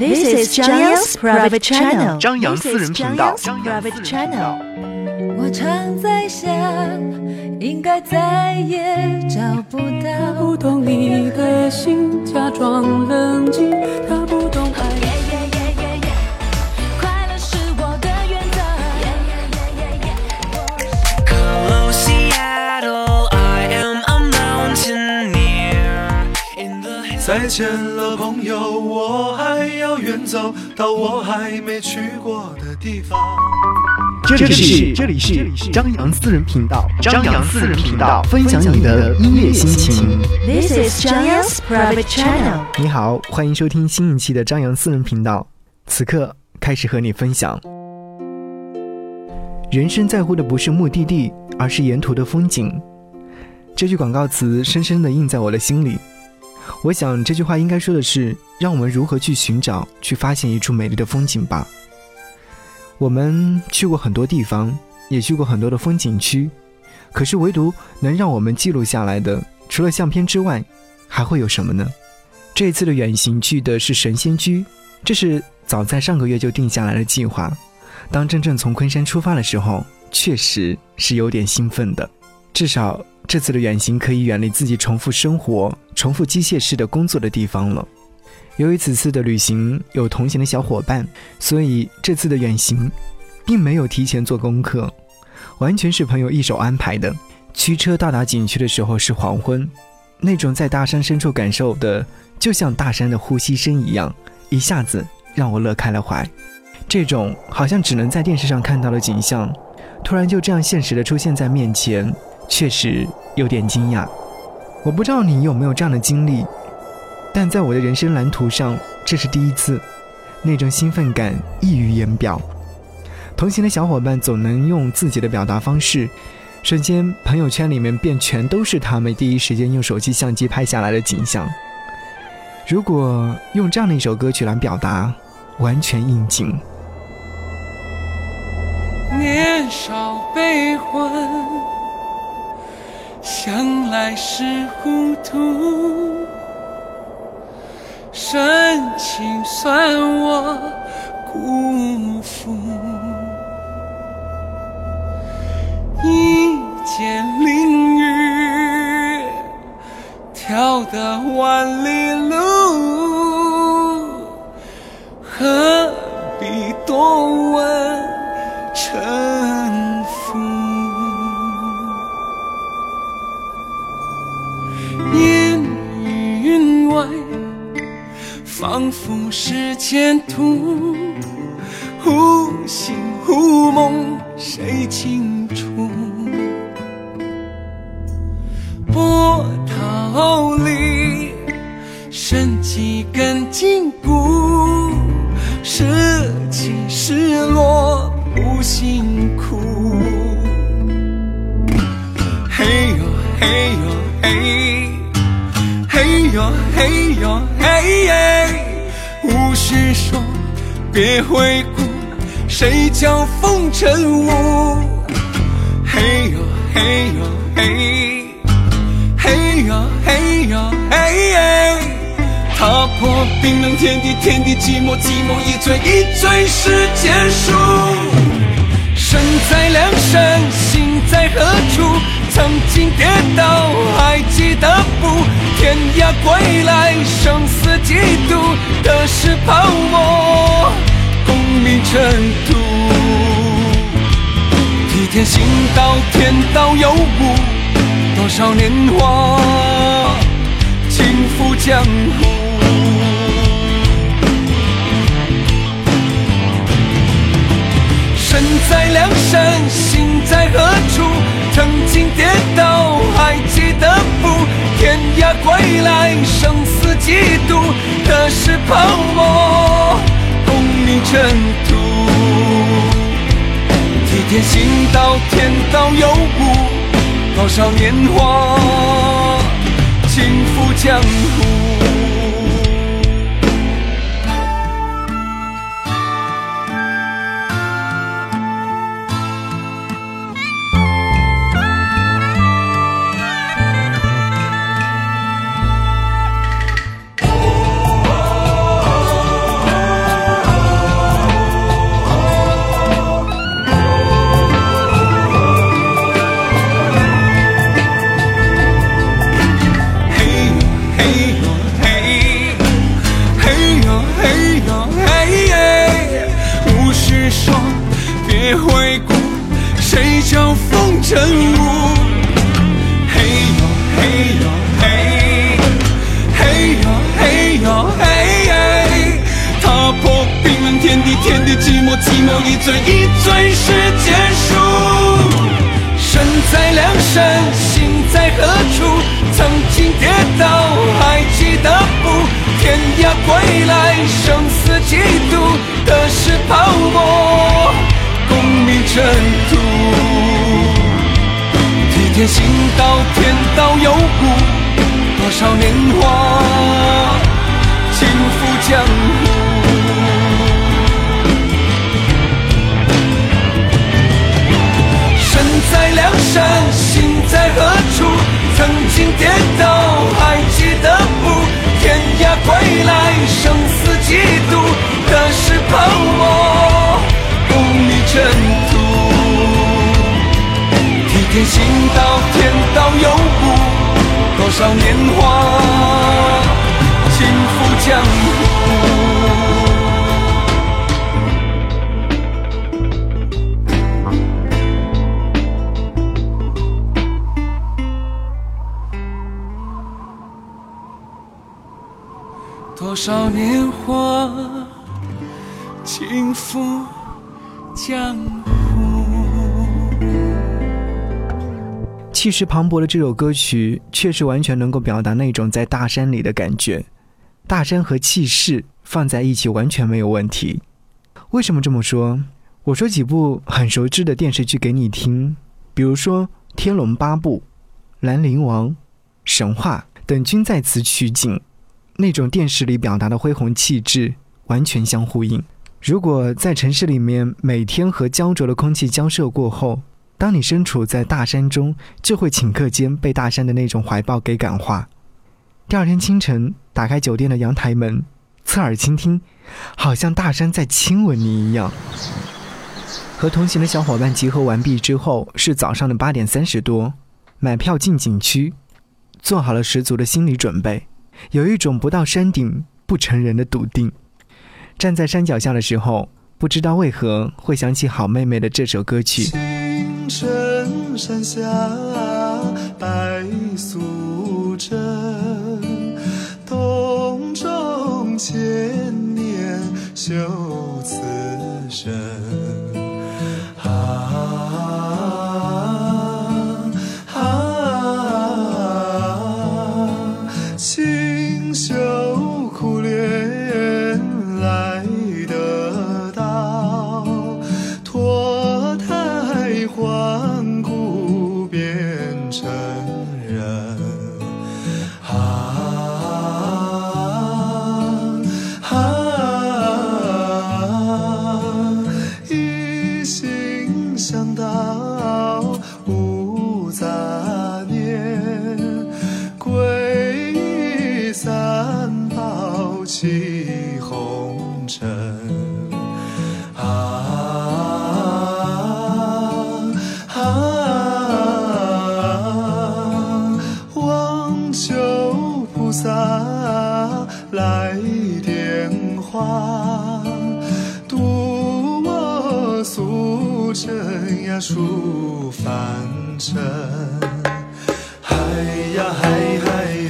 This is 张扬 private channel。张扬私人频道。张扬 private channel。我常在想，应该再也找不到。不懂你的心，假装冷静。见了，朋友，我还要远走到我还没去过的地方。这里是这里是张扬私人频道，张扬私人频道，分享你的音乐心情。This is 张扬 private channel。你好，欢迎收听新一期的张扬私人频道。此刻开始和你分享，人生在乎的不是目的地，而是沿途的风景。这句广告词深深地印在我的心里。我想这句话应该说的是，让我们如何去寻找、去发现一处美丽的风景吧。我们去过很多地方，也去过很多的风景区，可是唯独能让我们记录下来的，除了相片之外，还会有什么呢？这一次的远行去的是神仙居，这是早在上个月就定下来的计划。当真正从昆山出发的时候，确实是有点兴奋的。至少这次的远行可以远离自己重复生活、重复机械式的工作的地方了。由于此次的旅行有同行的小伙伴，所以这次的远行并没有提前做功课，完全是朋友一手安排的。驱车到达景区的时候是黄昏，那种在大山深处感受的，就像大山的呼吸声一样，一下子让我乐开了怀。这种好像只能在电视上看到的景象，突然就这样现实的出现在面前。确实有点惊讶，我不知道你有没有这样的经历，但在我的人生蓝图上，这是第一次，那种兴奋感溢于言表。同行的小伙伴总能用自己的表达方式，瞬间朋友圈里面便全都是他们第一时间用手机相机拍下来的景象。如果用这样的一首歌曲来表达，完全应景。年少悲欢。向来是糊涂，深情算我辜负。一剑凌雨，挑得万里路，何是前途。忽醒忽梦，谁清楚？波涛里，生几根筋骨。是起是落，不辛苦。嘿呦嘿呦嘿。嘿呦嘿呦嘿耶，无需说，别回顾，谁叫风尘雾？嘿呦嘿呦嘿，嘿呦嘿呦嘿耶，踏破冰冷天地，天地寂寞，寂寞一醉一醉是结束。身在梁山，心在何处？曾经跌倒，还记得不？天涯归来，生死几度？得失泡沫，功名尘土。替天行道，天道有无？多少年华，轻浮江湖。身在梁山，心在何处？曾经跌倒，还记得不？天涯归来，生死几度？何时泡沫，功名尘土。替天行道，天道有无？多少年华，轻浮江湖。归来，生死几度？得失泡沫，功名尘土。替天行道，天道有故，多少年华，尽付江湖。身在梁山，心在何处？曾经跌倒，替天行道，天道有故，多少年华，尽付江湖。多少年华，尽付江湖。气势磅礴的这首歌曲，确实完全能够表达那种在大山里的感觉。大山和气势放在一起完全没有问题。为什么这么说？我说几部很熟知的电视剧给你听，比如说《天龙八部》《兰陵王》《神话》等，均在此取景。那种电视里表达的恢宏气质完全相呼应。如果在城市里面每天和焦灼的空气交涉过后，当你身处在大山中，就会顷刻间被大山的那种怀抱给感化。第二天清晨，打开酒店的阳台门，侧耳倾听，好像大山在亲吻你一样。和同行的小伙伴集合完毕之后，是早上的八点三十多，买票进景区，做好了十足的心理准备。有一种不到山顶不成人的笃定。站在山脚下的时候，不知道为何会想起好妹妹的这首歌曲。深山下白素贞，洞中千年修此身。花，渡我素贞呀出凡尘。嗨呀嗨嗨哟，嗨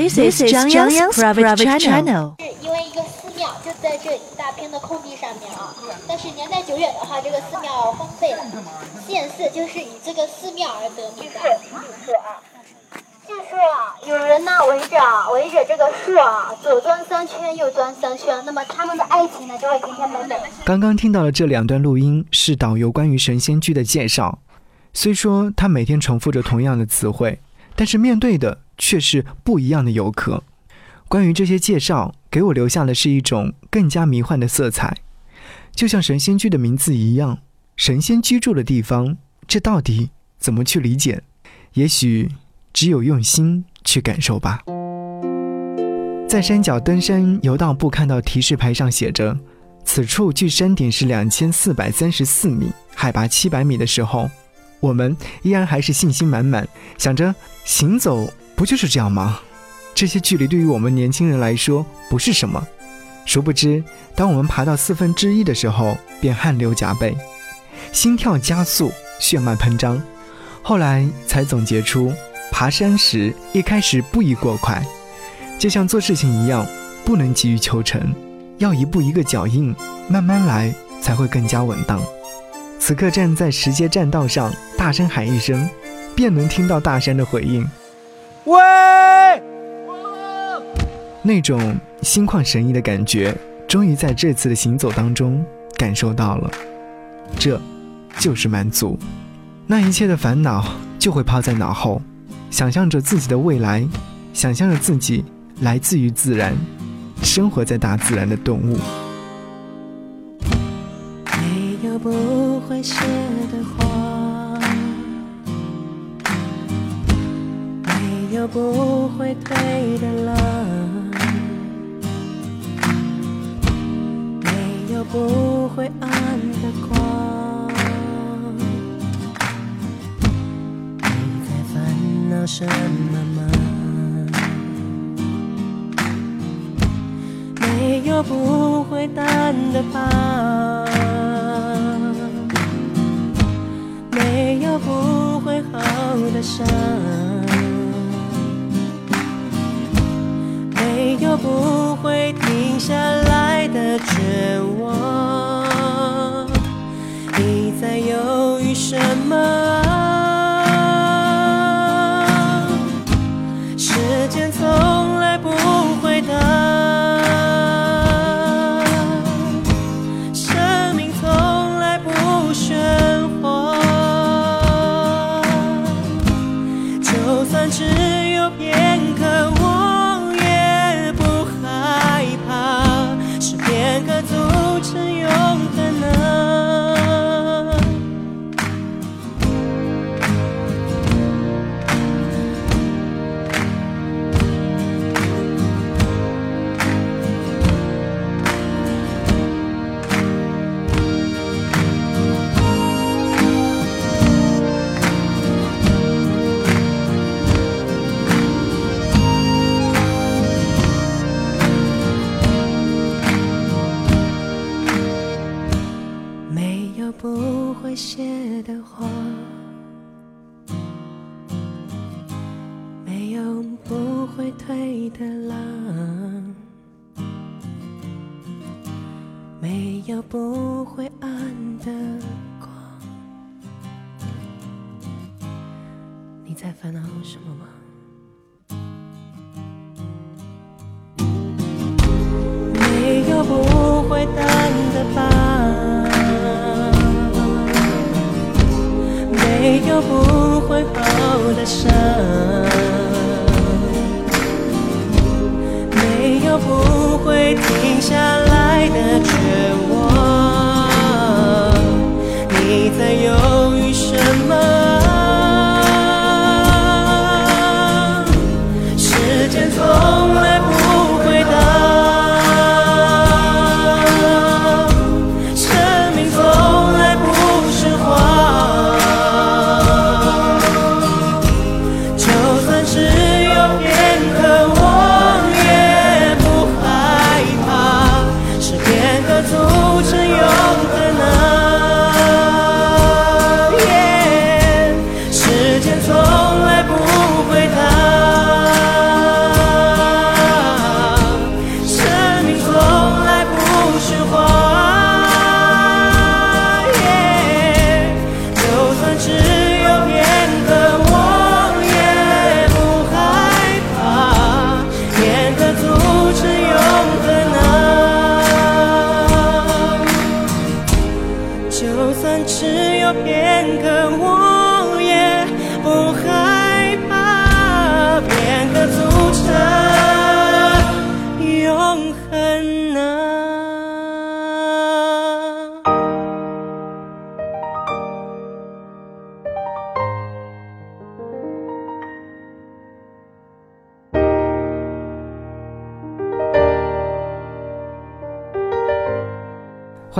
This is Zhang Yang's private channel. 是因为一个寺庙就在这一大片的空地上面啊，但是年代久远的话，这个寺庙荒废了。县寺就是以这个寺庙而得名的。据说啊，有人呢围着围着这个树啊，左转三圈，右转三圈，那么他们的爱情呢就会甜甜美美。刚刚听到的这两段录音是导游关于神仙居的介绍。虽说他每天重复着同样的词汇，但是面对的却是不一样的游客。关于这些介绍，给我留下的是一种更加迷幻的色彩，就像神仙居的名字一样，神仙居住的地方，这到底怎么去理解？也许只有用心去感受吧。在山脚登山游道部看到提示牌上写着。此处距山顶是两千四百三十四米，海拔七百米的时候，我们依然还是信心满满，想着行走不就是这样吗？这些距离对于我们年轻人来说不是什么。殊不知，当我们爬到四分之一的时候，便汗流浃背，心跳加速，血脉喷张。后来才总结出，爬山时一开始不宜过快，就像做事情一样，不能急于求成。要一步一个脚印，慢慢来才会更加稳当。此刻站在石阶栈道上，大声喊一声，便能听到大山的回应。喂！那种心旷神怡的感觉，终于在这次的行走当中感受到了。这，就是满足。那一切的烦恼就会抛在脑后，想象着自己的未来，想象着自己来自于自然。生活在大自然的动物。没有不会不会退的浪，没有不会暗的光。你在烦恼什么吗？没有不会淡的疤，没有不会好的伤，不会停下来的绝望。你在烦恼什么吗？没有不会淡的疤，没有不会好的伤，没有不会停下来的绝望。你在犹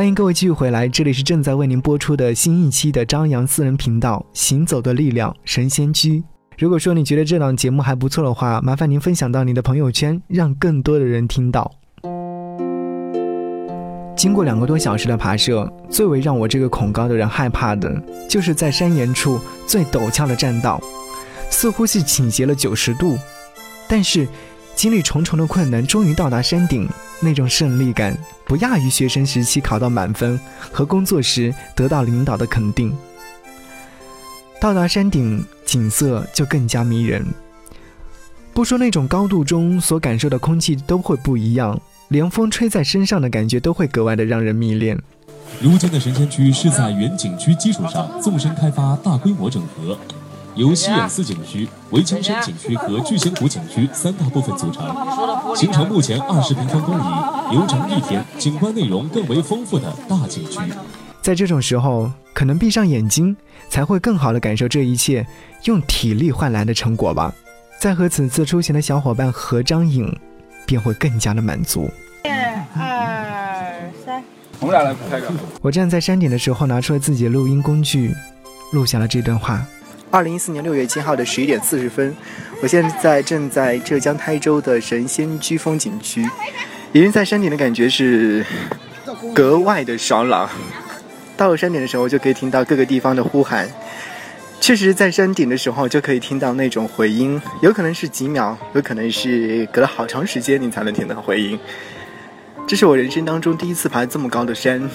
欢迎各位继续回来，这里是正在为您播出的新一期的张扬私人频道《行走的力量神仙居》。如果说你觉得这档节目还不错的话，麻烦您分享到你的朋友圈，让更多的人听到。经过两个多小时的爬涉，最为让我这个恐高的人害怕的，就是在山岩处最陡峭的栈道，似乎是倾斜了九十度，但是经历重重的困难，终于到达山顶。那种胜利感不亚于学生时期考到满分和工作时得到领导的肯定。到达山顶，景色就更加迷人。不说那种高度中所感受的空气都会不一样，连风吹在身上的感觉都会格外的让人迷恋。如今的神仙区是在原景区基础上纵深开发、大规模整合。由西眼寺景区、围墙山景区和聚仙湖景区三大部分组成，形成目前二十平方公里、游程一天、景观内容更为丰富的大景区。在这种时候，可能闭上眼睛，才会更好的感受这一切用体力换来的成果吧。再和此次出行的小伙伴合张影，便会更加的满足。二三，我们俩来拍个。我站在山顶的时候，拿出了自己的录音工具，录下了这段话。二零一四年六月七号的十一点四十分，我现在正在浙江台州的神仙居风景区。已经在山顶的感觉是格外的爽朗。到了山顶的时候，就可以听到各个地方的呼喊。确实，在山顶的时候就可以听到那种回音，有可能是几秒，有可能是隔了好长时间你才能听到回音。这是我人生当中第一次爬这么高的山。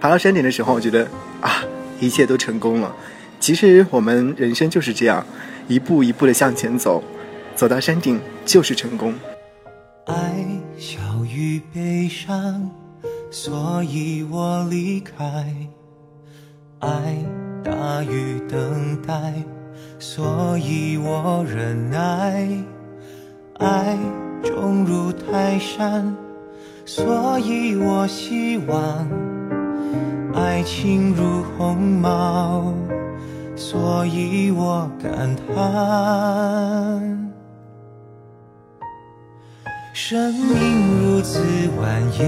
爬到山顶的时候，我觉得啊，一切都成功了。其实我们人生就是这样，一步一步的向前走，走到山顶就是成功。爱小于悲伤，所以我离开；爱大于等待，所以我忍耐；爱重如泰山，所以我希望；爱情如鸿毛。所以我感叹，生命如此蜿蜒，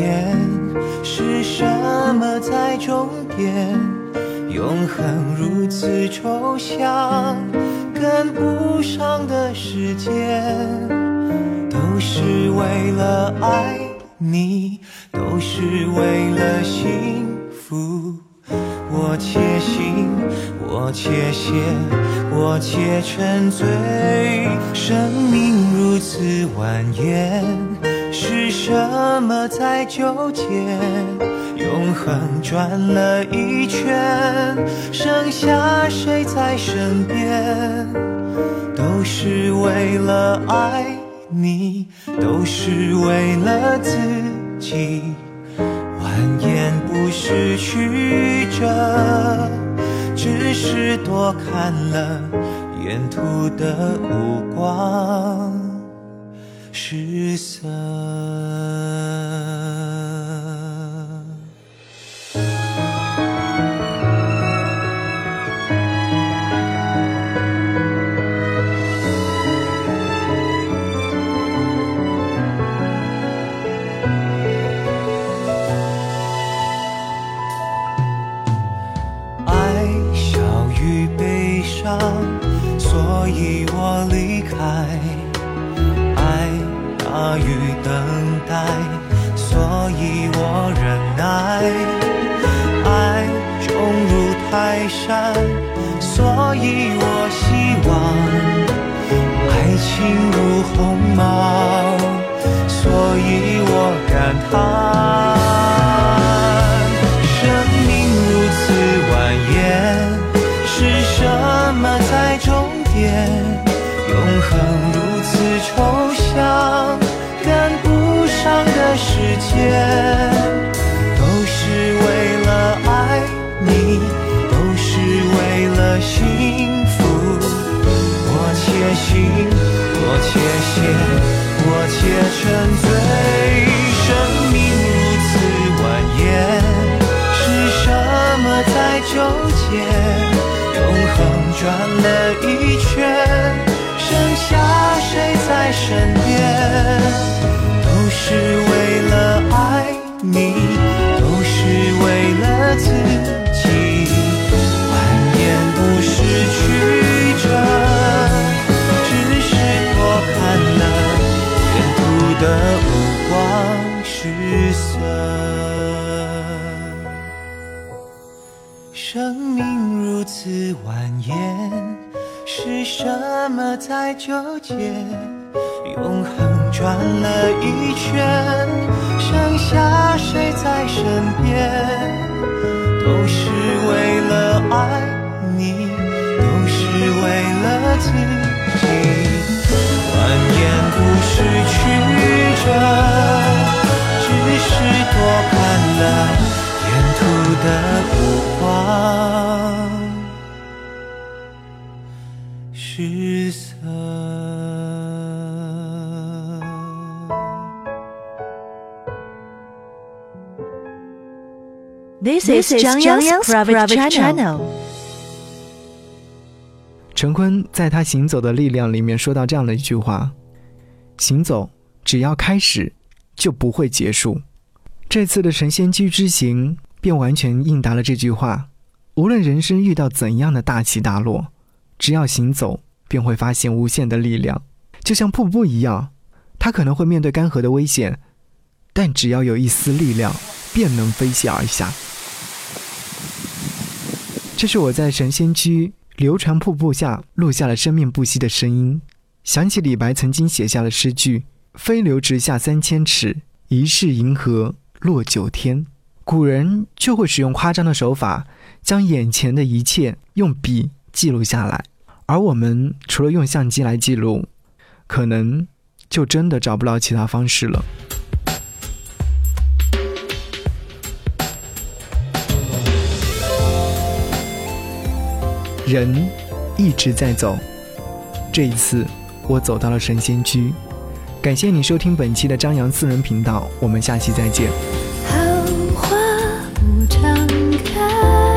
是什么在终点？永恒如此抽象，跟不上的时间，都是为了爱你，都是为了幸福。我且行，我且歇，我且沉醉。生命如此蜿蜒，是什么在纠结？永恒转了一圈，剩下谁在身边？都是为了爱你，都是为了自己。蜿蜒失去着，只是多看了沿途的五光十色。所以我离开，爱大于等待，所以我忍耐，爱重如泰山，所以我希望，爱情如鸿毛，所以我感叹。身边？都是为了爱你，都是为了自己，蜿蜒不是曲折，只是多看了沿途的五光十色。生命如此蜿蜒，是什么在纠结？永恒转了一圈，剩下谁在身边？都是为了爱你，都是为了自己，蜿蜒不是曲折，只是多看了。沿途的五光是 This is Zhang Yang's private channel. 陈坤在他《行走的力量》里面说到这样的一句话：“行走只要开始，就不会结束。”这次的神仙居之行便完全应答了这句话。无论人生遇到怎样的大起大落，只要行走，便会发现无限的力量，就像瀑布一样。它可能会面对干涸的危险，但只要有一丝力量，便能飞泻而下。这是我在神仙居流传瀑布下录下了生命不息的声音，想起李白曾经写下了诗句：“飞流直下三千尺，疑是银河落九天。”古人就会使用夸张的手法，将眼前的一切用笔记录下来，而我们除了用相机来记录，可能就真的找不到其他方式了。人一直在走，这一次我走到了神仙居。感谢你收听本期的张扬私人频道，我们下期再见。好花不常开，